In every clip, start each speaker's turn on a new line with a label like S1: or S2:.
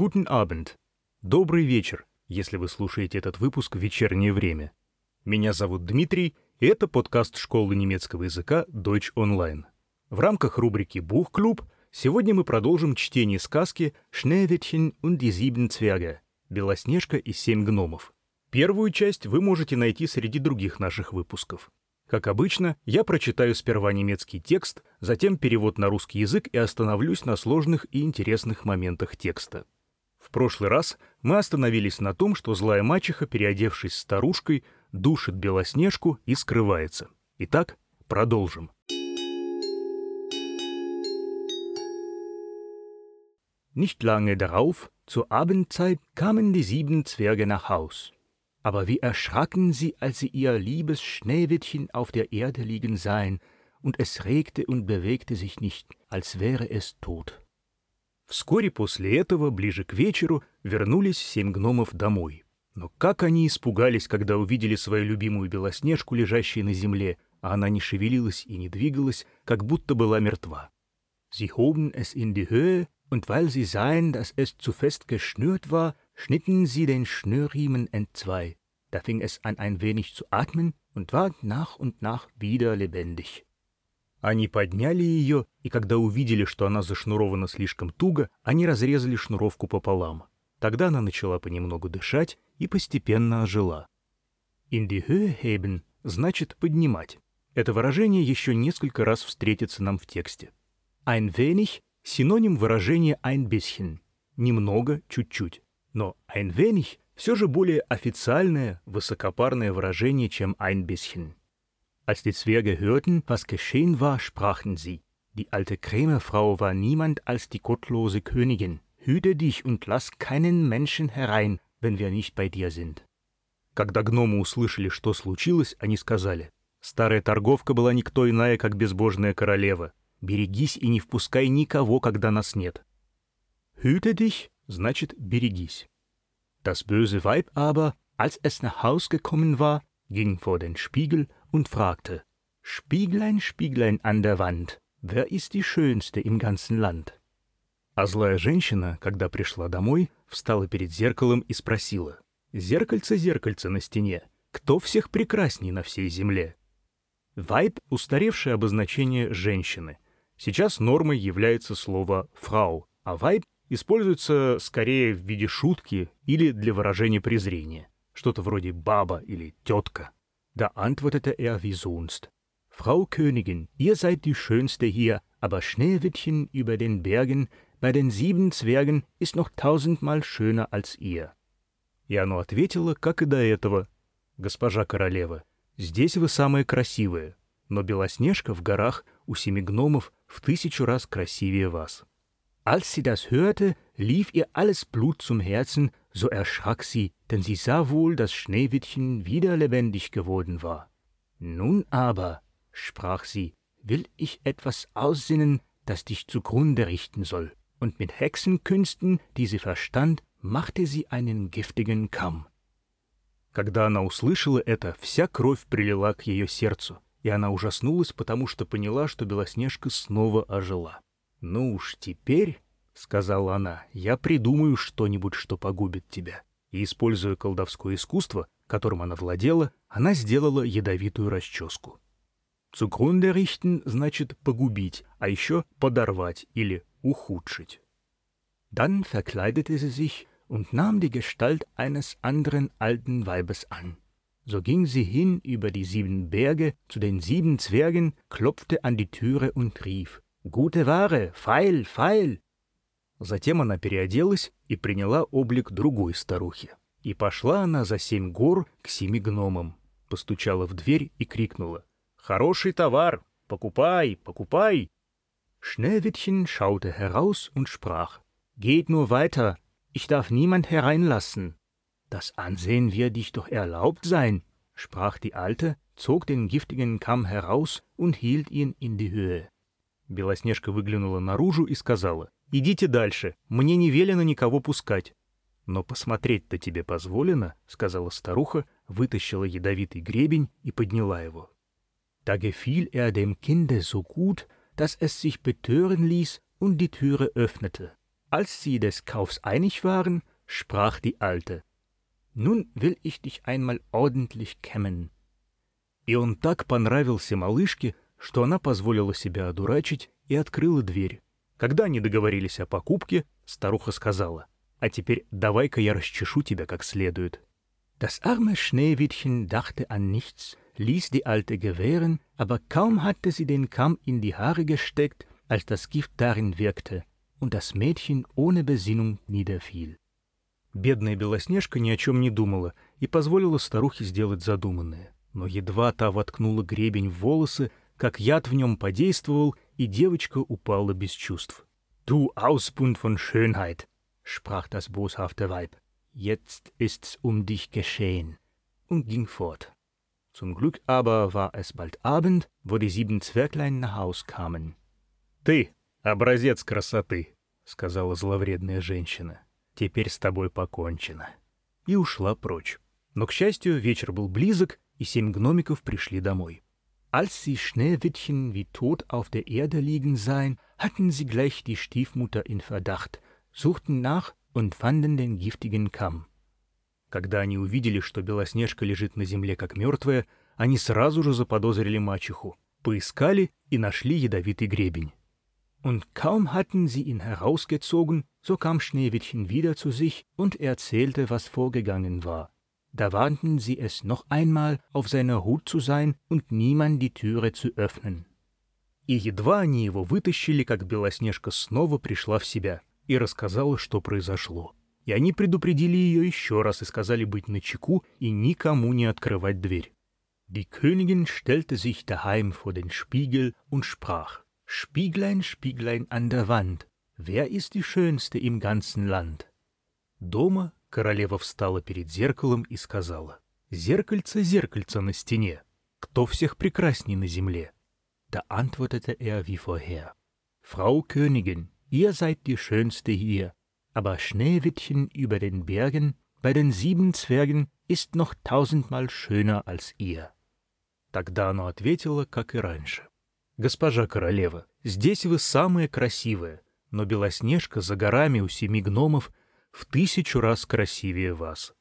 S1: Guten Abend. Добрый вечер, если вы слушаете этот выпуск в вечернее время. Меня зовут Дмитрий, и это подкаст школы немецкого языка Deutsch Online. В рамках рубрики «Бухклуб» сегодня мы продолжим чтение сказки «Schneewittchen und die sieben Zwerge» «Белоснежка и семь гномов». Первую часть вы можете найти среди других наших выпусков. Как обычно, я прочитаю сперва немецкий текст, затем перевод на русский язык и остановлюсь на сложных и интересных моментах текста. В прошлый раз мы остановились на том, что злая мачеха, переодевшись старушкой, душит Белоснежку и скрывается. Итак, продолжим. Nicht lange darauf, zur Abendzeit, kamen die sieben Zwerge nach Haus. aber wie erschraken sie, als sie ihr liebes Schneewittchen auf der Erde liegen sahen, und es regte und bewegte sich nicht, als wäre es tot. Вскоре после этого, ближе к вечеру, вернулись семь гномов домой. Но как они испугались, когда увидели свою любимую Белоснежку, лежащей на земле, а она не шевелилась и не двигалась, как будто была мертва. Sie hoben es in die Höhe, und weil sie sahen, dass es zu fest geschnürt war, schnitten sie den Schnürriemen entzwei. Da fing es an ein wenig zu atmen und war nach und nach wieder lebendig. Они подняли ее, и когда увидели, что она зашнурована слишком туго, они разрезали шнуровку пополам. Тогда она начала понемногу дышать и постепенно ожила. «In die Höhe heben» значит «поднимать». Это выражение еще несколько раз встретится нам в тексте. «Ein wenig» — синоним выражения «ein bisschen» — «немного», «чуть-чуть». Но «ein wenig» все же более официальное, высокопарное выражение, чем ein bisschen. Als die Zwerge hörten, was geschehen war, sprachen sie. Die alte Krämerfrau war niemand als die gottlose Königin. Hüte dich und lass keinen Menschen herein, wenn wir nicht bei dir sind. Когда гномы услышали, что случилось, они сказали, «Старая торговка была никто иная, как безбожная королева. Берегись и не впускай никого, когда нас нет». «Hüte dich» значит «берегись». Das böse Weib aber, als es nach Haus gekommen war, ging vor den Spiegel und fragte Spieglein, Spieglein an der Wand, wer ist die Schönste im ganzen Land? А злая женщина, когда пришла домой, встала перед зеркалом и спросила «Зеркальце, зеркальце на стене, кто всех прекрасней на всей земле?» Вайб — устаревшее обозначение женщины. Сейчас нормой является слово «фрау», а вайб используется скорее в виде шутки или для выражения презрения, что-то вроде «баба» или «тетка». Da antwortete er wie sonst. Frau Königin, ihr seid die Schönste hier, aber Schneewittchen über den Bergen bei den sieben Zwergen ist noch tausendmal schöner als ihr. И оно ответило, как и до этого. «Госпожа королева, здесь вы самая красивая, но Белоснежка в горах у семи гномов в тысячу раз красивее вас». Als sie das hörte, lief ihr alles Blut zum Herzen, so erschrak sie, denn sie sah wohl, dass Schneewittchen wieder lebendig geworden war. Nun aber, sprach sie, will ich etwas aussinnen, das dich zugrunde richten soll. Und mit Hexenkünsten, die sie verstand, machte sie einen giftigen Kamm. Когда она услышала это, вся кровь прилила к ее сердцу, и она ужаснулась, потому что поняла, что Белоснежка снова ожила. «Ну уж теперь, — сказала она, — я придумаю что-нибудь, что погубит тебя». И, используя колдовское искусство, которым она владела, она сделала ядовитую расческу. «Zugrunde richten» значит «погубить», а еще «подорвать» или «ухудшить». Dann verkleidete sie sich und nahm die Gestalt eines anderen alten Weibes an. So ging sie hin über die sieben Berge zu den sieben Zwergen, klopfte an die Türe und rief «Gute Ware! Файль! Файль!» Затем она переоделась и приняла облик другой старухи. И пошла она за семь гор к семи гномам, постучала в дверь и крикнула «Хороший товар! Покупай! Покупай!» Schneewittchen schaute heraus und sprach Geht nur weiter, ich darf niemand hereinlassen. Das Ansehen wird dich doch erlaubt sein, sprach die Alte, zog den giftigen Kamm heraus und hielt ihn in die Höhe. Белоснежка выглянула наружу и сказала, «Идите дальше, мне не велено никого пускать». «Но посмотреть-то тебе позволено», — сказала старуха, вытащила ядовитый гребень и подняла его. Da gefiel er dem Kinde so gut, dass es sich betören ließ und die Türe öffnete. Als sie des Kaufs einig waren, sprach die Alte, «Nun will ich dich einmal ordentlich kämmen». И он так понравился малышке, что она позволила себя одурачить и открыла дверь. Когда они договорились о покупке, старуха сказала, «А теперь давай-ка я расчешу тебя как следует». Das arme Schneewittchen dachte an nichts, ließ die Alte gewähren, aber kaum hatte sie den Kamm in die Haare gesteckt, als das Gift darin wirkte, und das Mädchen ohne Besinnung niederfiel. Бедная Белоснежка ни о чем не думала и позволила старухе сделать задуманное. Но едва та воткнула гребень в волосы, как яд в нем подействовал, и девочка упала без чувств. «Du Ausbund von Schönheit!» sprach das boshafte Weib. Jetzt ist's um dich geschehen, und ging fort. Zum Glück aber war es bald Abend, wo die sieben Zwerglein nach Haus kamen. «Ты, образец красоты!» — сказала зловредная женщина. «Теперь с тобой покончено». И ушла прочь. Но, к счастью, вечер был близок, и семь гномиков пришли домой. Als sie Schneewittchen wie tot auf der Erde liegen sahen, hatten sie gleich die Stiefmutter in Verdacht, suchten nach und fanden den giftigen Kamm. Когда они увидели, что Белоснежка лежит на земле как мертвая, они сразу же заподозрили мачеху, поискали и нашли ядовитый гребень. Und kaum hatten sie ihn herausgezogen, so kam Schneewittchen wieder zu sich und erzählte, was vorgegangen war. Da warnten sie es noch einmal, auf seiner Hut zu sein und niemand die Türe zu öffnen. И едва они его вытащили, как Белоснежка снова пришла в себя и рассказала, что произошло. И они предупредили ее еще раз и сказали быть начеку и никому не открывать дверь. Die Königin stellte sich daheim vor den Spiegel und sprach, Spieglein, Spieglein an der Wand, wer ist die Schönste im ganzen Land? Дома королева встала перед зеркалом и сказала, «Зеркальце, зеркальце на стене, кто всех прекрасней на земле?» Da antwortete er wie vorher, Frau Königin, ihr seid die Schönste hier, aber Schneewittchen über den Bergen, bei den sieben Зверgen, ist noch tausendmal schöner als ihr. Тогда оно ответило, как и раньше. «Госпожа королева, здесь вы самая красивая, но Белоснежка за горами у семи гномов в тысячу раз красивее вас».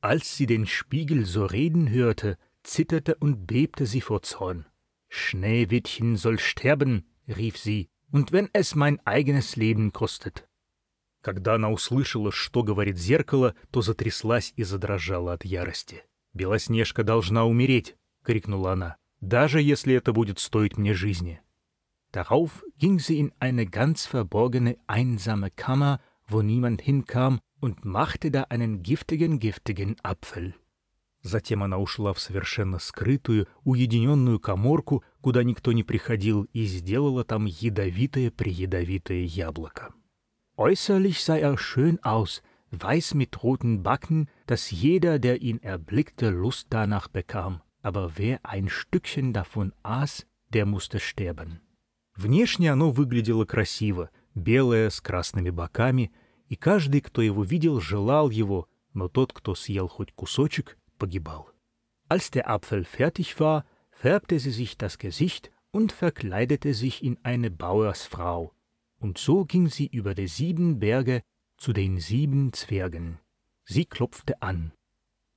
S1: Als sie den Spiegel so reden hörte, zitterte und bebte sie vor Zorn. Schneewittchen soll sterben, rief sie, und wenn es mein eigenes Leben kostet. Когда она услышала, что говорит зеркало, то затряслась и задрожала от ярости. «Белоснежка должна умереть!» — крикнула она. «Даже если это будет стоить мне жизни!» Darauf ging sie in eine ganz verborgene, einsame Kammer, wo niemand hinkam, und machte da einen giftigen, giftigen Apfel. Затем она ушла в совершенно скрытую, уединенную коморку, куда никто не приходил, и сделала там ядовитое-приядовитое яблоко. Äußerlich sah er schön aus, weiß mit roten Backen, dass jeder, der ihn erblickte, Lust danach bekam. Aber wer ein Stückchen davon aß, der musste sterben. Внешне оно выглядело красиво, белое, с красными боками, и каждый, кто его видел, желал его, но тот, кто съел хоть кусочек, pogibal. Als der Apfel fertig war, färbte sie sich das Gesicht und verkleidete sich in eine Bauersfrau, und so ging sie über die sieben Berge zu den sieben Zwergen. Sie klopfte an.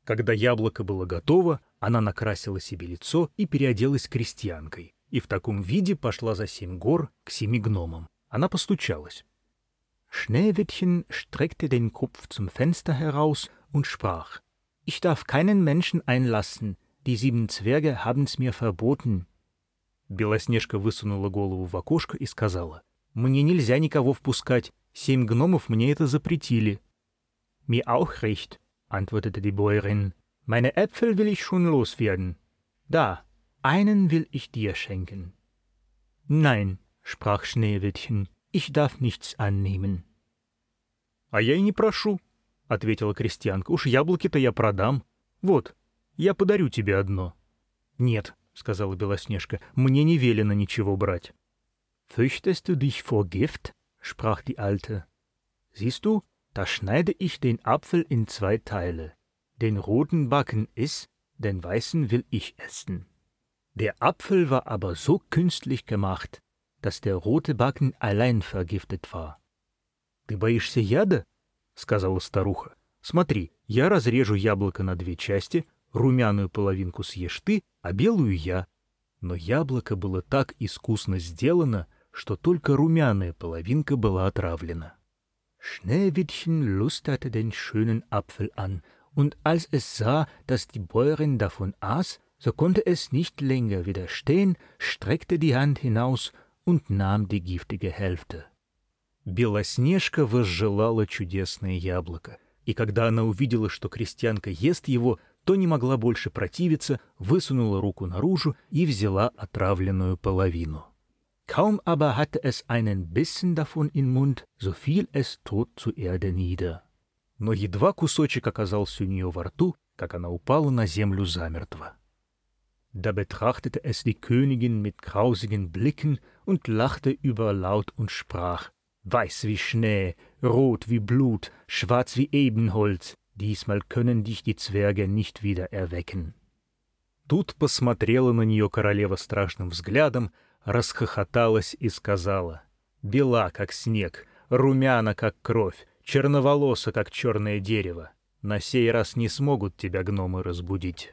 S1: Когда яблоко было готово, она накрасила себе лицо и переоделась крестьянкой, и в таком виде пошла за семь гор к семи гномам. Она постучалась. Schneewittchen streckte den Kopf zum Fenster heraus und sprach Ich darf keinen Menschen einlassen. Die sieben Zwerge haben's mir verboten. Белоснежка высунула голову в окошко и сказала, «Мне нельзя никого впускать. Семь гномов мне это запретили». «Mir auch recht», antwortete die Bäuerin. «Meine Äpfel will ich schon loswerden. Da, einen will ich dir schenken». «Nein», sprach Schneewittchen, «ich darf nichts annehmen». «А я и не прошу», — ответила крестьянка. «Уж яблоки-то я продам. Вот, я подарю тебе одно». «Нет», — сказала Белоснежка, — «мне не велено ничего брать». «Fürchtest du dich vor Gift?» sprach die Alte. «Siehst du, da schneide ich den Apfel in zwei Teile. Den roten Backen iss, den weißen will ich essen». Der Apfel war aber so künstlich gemacht, dass der rote Backen allein vergiftet war. «Ты боишься яда?» — сказала старуха. «Смотри, я разрежу яблоко на две части, румяную половинку съешь ты, а белую я». Но яблоко было так искусно сделано, что только румяная половинка была отравлена. Schneewittchen lusterte den schönen Apfel an, und als es sah, dass die Bäuerin davon aß, so konnte es nicht länger widerstehen, streckte die Hand hinaus und nahm die giftige Hälfte. Белоснежка возжелала чудесное яблоко, и когда она увидела, что крестьянка ест его, то не могла больше противиться, высунула руку наружу и взяла отравленную половину. Kaum aber hatte es einen Bissen davon im Mund, so fiel es tot zur Erde nieder. Но едва кусочек оказался у нее во рту, как она упала на землю замертво. Da betrachtete es die Königin mit grausigen Blicken und lachte überlaut und sprach, Weiß wie Schnee, rot wie Blut, schwarz wie Ebenholz, diesmal können dich die Zwerge nicht wieder erwecken. Тут посмотрела на нее королева страшным взглядом, расхохоталась и сказала, «Бела, как снег, румяна, как кровь, черноволоса, как черное дерево. На сей раз не смогут тебя гномы разбудить».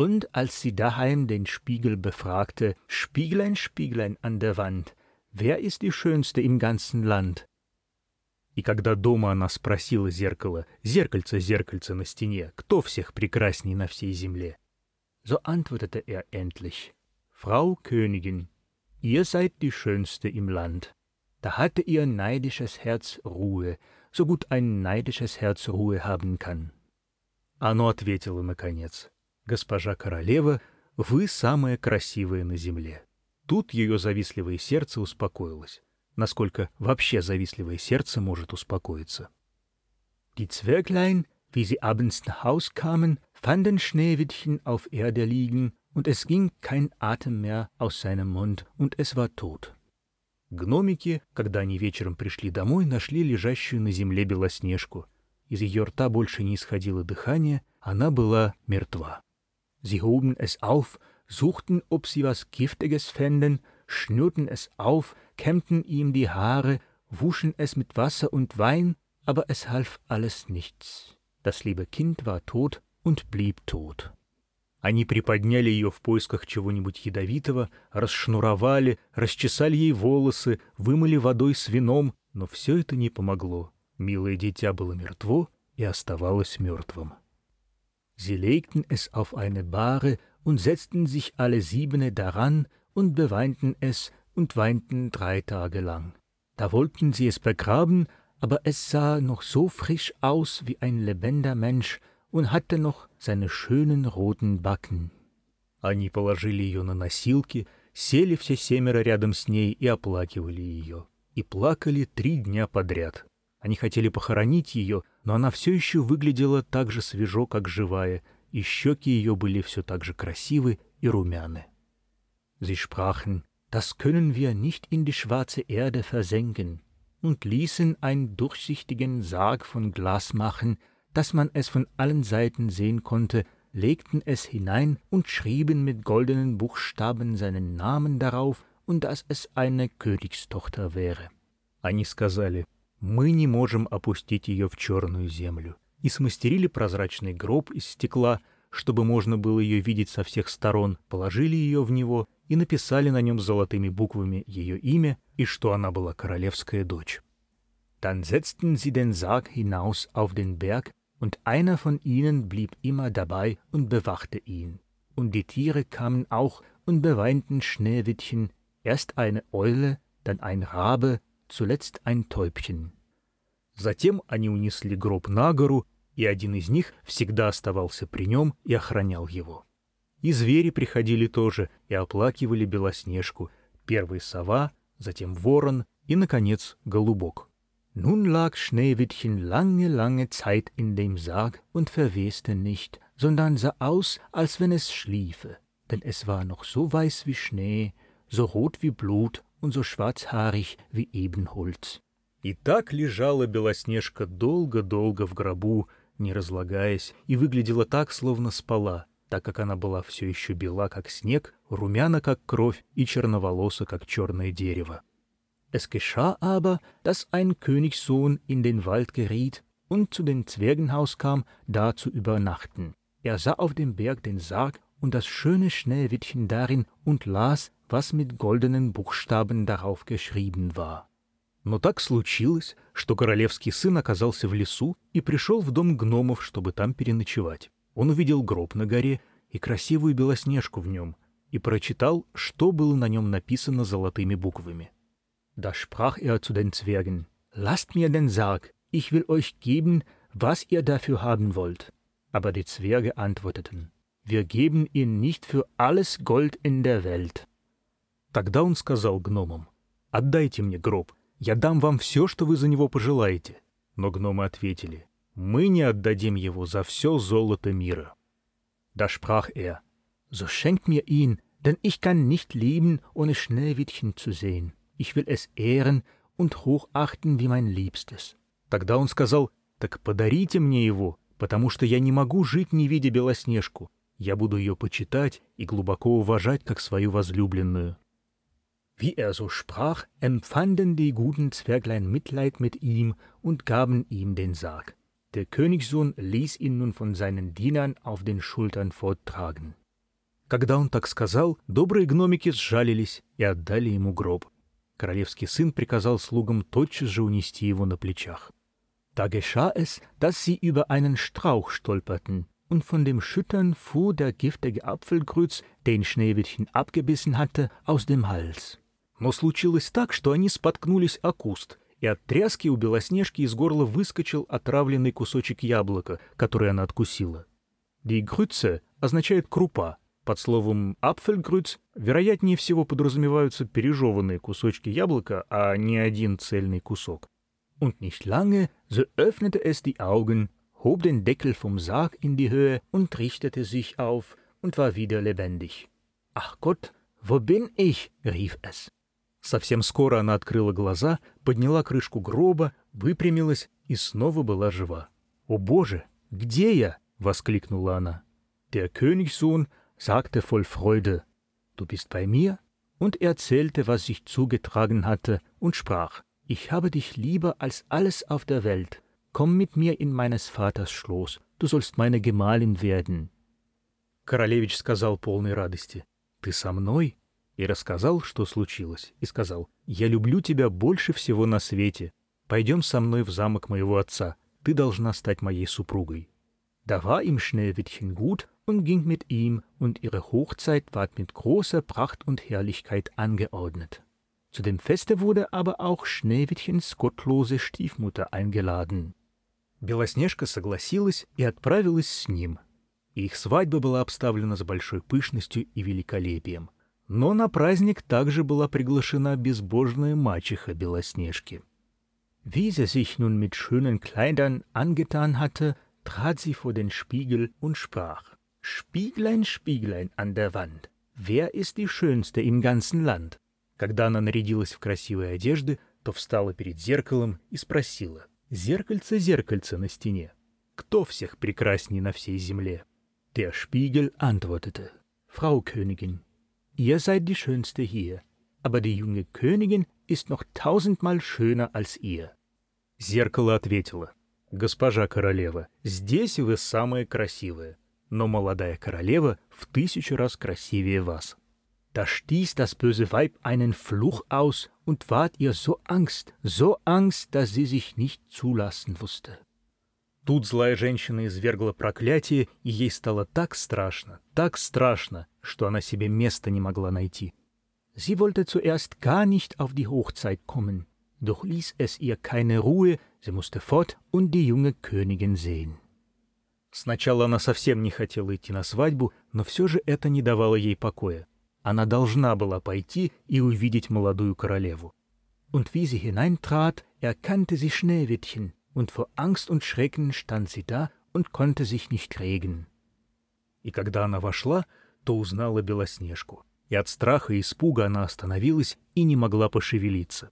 S1: Und als sie daheim den Spiegel befragte, Spieglein, Spieglein an der Wand, wer ist die Schönste im ganzen Land? И когда дома она спросила зеркало, зеркальце, зеркальце на стене, кто всех прекрасней на всей земле, so antwortete er endlich, Frau Königin, ihr seid die Schönste im Land. Da hatte ihr neidisches Herz Ruhe, so gut ein neidisches Herz Ruhe haben kann. Оно ответило, наконец, «Госпожа королева, вы самая красивая на земле». Тут ее завистливое сердце успокоилось, насколько вообще завистливое сердце может успокоиться. Die Zwerglein, wie sie abends nach Haus kamen, fanden Schneewittchen auf Erde liegen und es ging kein Atem mehr aus seinem Mund, und es war tot. Гномики, когда они вечером пришли домой, нашли лежащую на земле Белоснежку. Из ее рта больше не исходило дыхание, она была мертва. Sie hoben es auf, suchten, ob sie was Giftiges fänden, schnürten es auf, kämmten ihm die Haare, wuschen es mit Wasser und Wein, aber es half alles nichts. Das liebe Kind war tot und blieb tot. Они приподняли ее в поисках чего-нибудь ядовитого, расшнуровали, расчесали ей волосы, вымыли водой с вином, но все это не помогло. Милое дитя было мертво и оставалось мертвым. Sie legten es auf eine Bahre und setzten sich alle siebene daran und beweinten es und weinten drei Tage lang. Da wollten sie es begraben, aber es sah noch so frisch aus wie ein lebender Mensch, und hatte noch seine schönen roten Backen. Они положили ее на носилки, сели все семеро рядом с ней и оплакивали ее. И плакали три дня подряд. Они хотели похоронить ее, но она все еще выглядела так же свежо, как живая, и щеки ее были все так же красивы и румяны. Sie sprachen, das können wir nicht in die schwarze Erde versenken, und ließen einen durchsichtigen Sarg von Glas machen, dass man es von allen Seiten sehen konnte, legten es hinein und schrieben mit goldenen Buchstaben seinen Namen darauf und dass es eine Königstochter wäre. Они сказали, мы не можем опустить ее в черную землю, и смастерили прозрачный гроб из стекла, чтобы можно было ее видеть со всех сторон, положили ее в него и написали на нем золотыми буквами ее имя и что она была королевская дочь. Dann setzten sie den Sarg hinaus auf den Berg und einer von ihnen blieb immer dabei und bewachte ihn. Und die Tiere kamen auch und beweinten Schneewittchen, erst eine Eule, dann ein Rabe, zuletzt ein Täubchen. Затем они унесли гроб на гору, и один из них всегда оставался при нем и охранял его. И звери приходили тоже и оплакивали Белоснежку, первый сова, затем ворон и, наконец, голубок. Nun lag Schneewittchen lange, lange Zeit in dem Sarg und verweste nicht, sondern sah aus, als wenn es schliefe, denn es war noch so weiß wie Schnee, so rot wie Blut und so schwarzhaarig wie Ebenholz. И так лежала Белоснежка долго-долго в гробу, не разлагаясь, и выглядела так, словно спала, так как она была все еще бела, как снег, румяна, как кровь, и черноволоса, как черное дерево. Es geschah aber, dass ein Königssohn in den Wald geriet und zu dem Zwergenhaus kam, da zu übernachten. Er sah auf dem Berg den Sarg und das schöne Schneewittchen darin und las, was mit goldenen Buchstaben darauf geschrieben war. Но так случилось, что королевский сын оказался в лесу и пришел в дом гномов, чтобы там переночевать. Он увидел гроб на горе и красивую белоснежку в нем, и прочитал, что было на нем написано золотыми буквами. Da sprach er zu den Zwergen, Lasst mir den Sarg, ich will euch geben, was ihr dafür haben wollt. Aber die Zwerge antworteten, Wir geben ihn nicht für alles Gold in der Welt. Тогда он сказал гномам, «Отдайте мне гроб, я дам вам все, что вы за него пожелаете». Но гномы ответили, «Мы не отдадим его за все золото мира». Da sprach er, «So schenkt mir ihn, denn ich kann nicht lieben, ohne Schneewittchen zu sehen. Ich will es ehren und hochachten wie mein Liebstes». Тогда он сказал, «Так подарите мне его, потому что я не могу жить, не видя Белоснежку. Я буду ее почитать и глубоко уважать, как свою возлюбленную». Wie er so sprach, empfanden die guten Zwerglein Mitleid mit ihm und gaben ihm den Sarg. Der Königssohn ließ ihn nun von seinen Dienern auf den Schultern forttragen. Когда он так сказал, добрые гномики сжалились и отдали ему гроб. Королевский сын приказал слугам тотчас же унести его на плечах. Da geschah es, dass sie über einen Strauch stolperten, und von dem Schüttern fuhr der giftige Apfelgrütz, den Schneewittchen abgebissen hatte, aus dem Hals. Но случилось так, что они споткнулись о куст, и от тряски у Белоснежки из горла выскочил отравленный кусочек яблока, который она откусила. Die Grütze означает «крупа». Под словом «апфельгрюц» вероятнее всего подразумеваются пережеванные кусочки яблока, а не один цельный кусок. Und nicht lange, so öffnete es die Augen, hob den Deckel vom Sarg in die Höhe und richtete sich auf und war wieder lebendig. Ach Gott, wo bin ich? rief es. Совсем скоро она открыла глаза, подняла крышку гроба, выпрямилась и снова была жива. «О Боже, где я?» — воскликнула она. Der Königssohn sagte voll Freude, Du bist bei mir? Und erzählte, was sich zugetragen hatte, und sprach, Ich habe dich lieber als alles auf der Welt. Komm mit mir in meines Vaters Schloss, du sollst meine Gemahlin werden. Королевич сказал полной радости, Ты со мной? И рассказал, что случилось, и сказал, «Я люблю тебя больше всего на свете. Пойдем со мной в замок моего отца. Ты должна стать моей супругой». Da war ihm Schneewittchen gut und ging mit ihm, und ihre Hochzeit ward mit großer Pracht und Herrlichkeit angeordnet. Zu dem Feste wurde aber auch Schneewittchens gottlose Stiefmutter eingeladen. Белоснежка согласилась и отправилась с ним. Их свадьба была обставлена с большой пышностью и великолепием — но на праздник также была приглашена безбожная мачеха Белоснежки. Wie sie sich nun mit schönen Kleidern angetan hatte, trat sie vor den Spiegel und sprach «Spieglein, Spieglein an der Wand, wer ist die Schönste im ganzen Land?» Когда она нарядилась в красивые одежды, то встала перед зеркалом и спросила «Зеркальце, зеркальце на стене, кто всех прекрасней на всей земле?» Der Spiegel antwortete «Frau Königin, Ihr seid die Schönste hier, aber die junge Königin ist noch tausendmal schöner als ihr. Зеркало ответило, «Госпожа королева, здесь вы самая красивая, но молодая королева в тысячу раз красивее вас». Da stieß das böse Weib einen Fluch aus und ward ihr so Angst, so Angst, dass sie sich nicht zulassen wusste. Тут злая женщина извергла проклятие, и ей стало так страшно, так страшно, что она себе места не могла найти. Sie wollte zuerst gar nicht auf die Hochzeit kommen, doch ließ es ihr keine Ruhe, sie musste fort und die junge Königin sehen. Сначала она совсем не хотела идти на свадьбу, но все же это не давало ей покоя. Она должна была пойти и увидеть молодую королеву. Und wie sie hineintrat, erkannte sie Schneewittchen, und vor Angst und Schrecken stand sie da und konnte sich nicht regen. И когда она вошла, то узнала Белоснежку, и от страха и испуга она остановилась и не могла пошевелиться.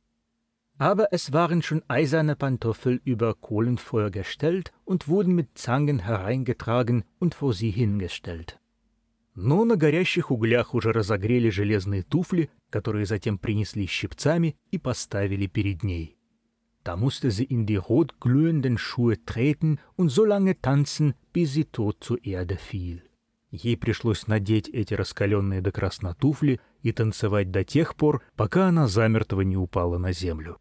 S1: Aber es waren schon eiserne Pantoffel über Kohlenfeuer gestellt und wurden mit Zangen hereingetragen und vor sie hingestellt. Но на горящих углях уже разогрели железные туфли, которые затем принесли щипцами и поставили перед ней. Da musste sie in die rot glühenden Schuhe treten und so lange tanzen, bis sie tot zur Erde fiel. Ей пришлось надеть эти раскаленные до красна туфли и танцевать до тех пор, пока она замертво не упала на землю.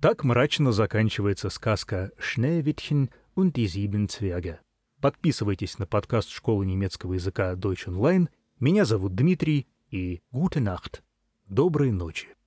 S1: Так мрачно заканчивается сказка «Schneewittchen und die sieben Zwerge». Подписывайтесь на подкаст школы немецкого языка Deutsch Online. Меня зовут Дмитрий и Gute Nacht. Доброй ночи.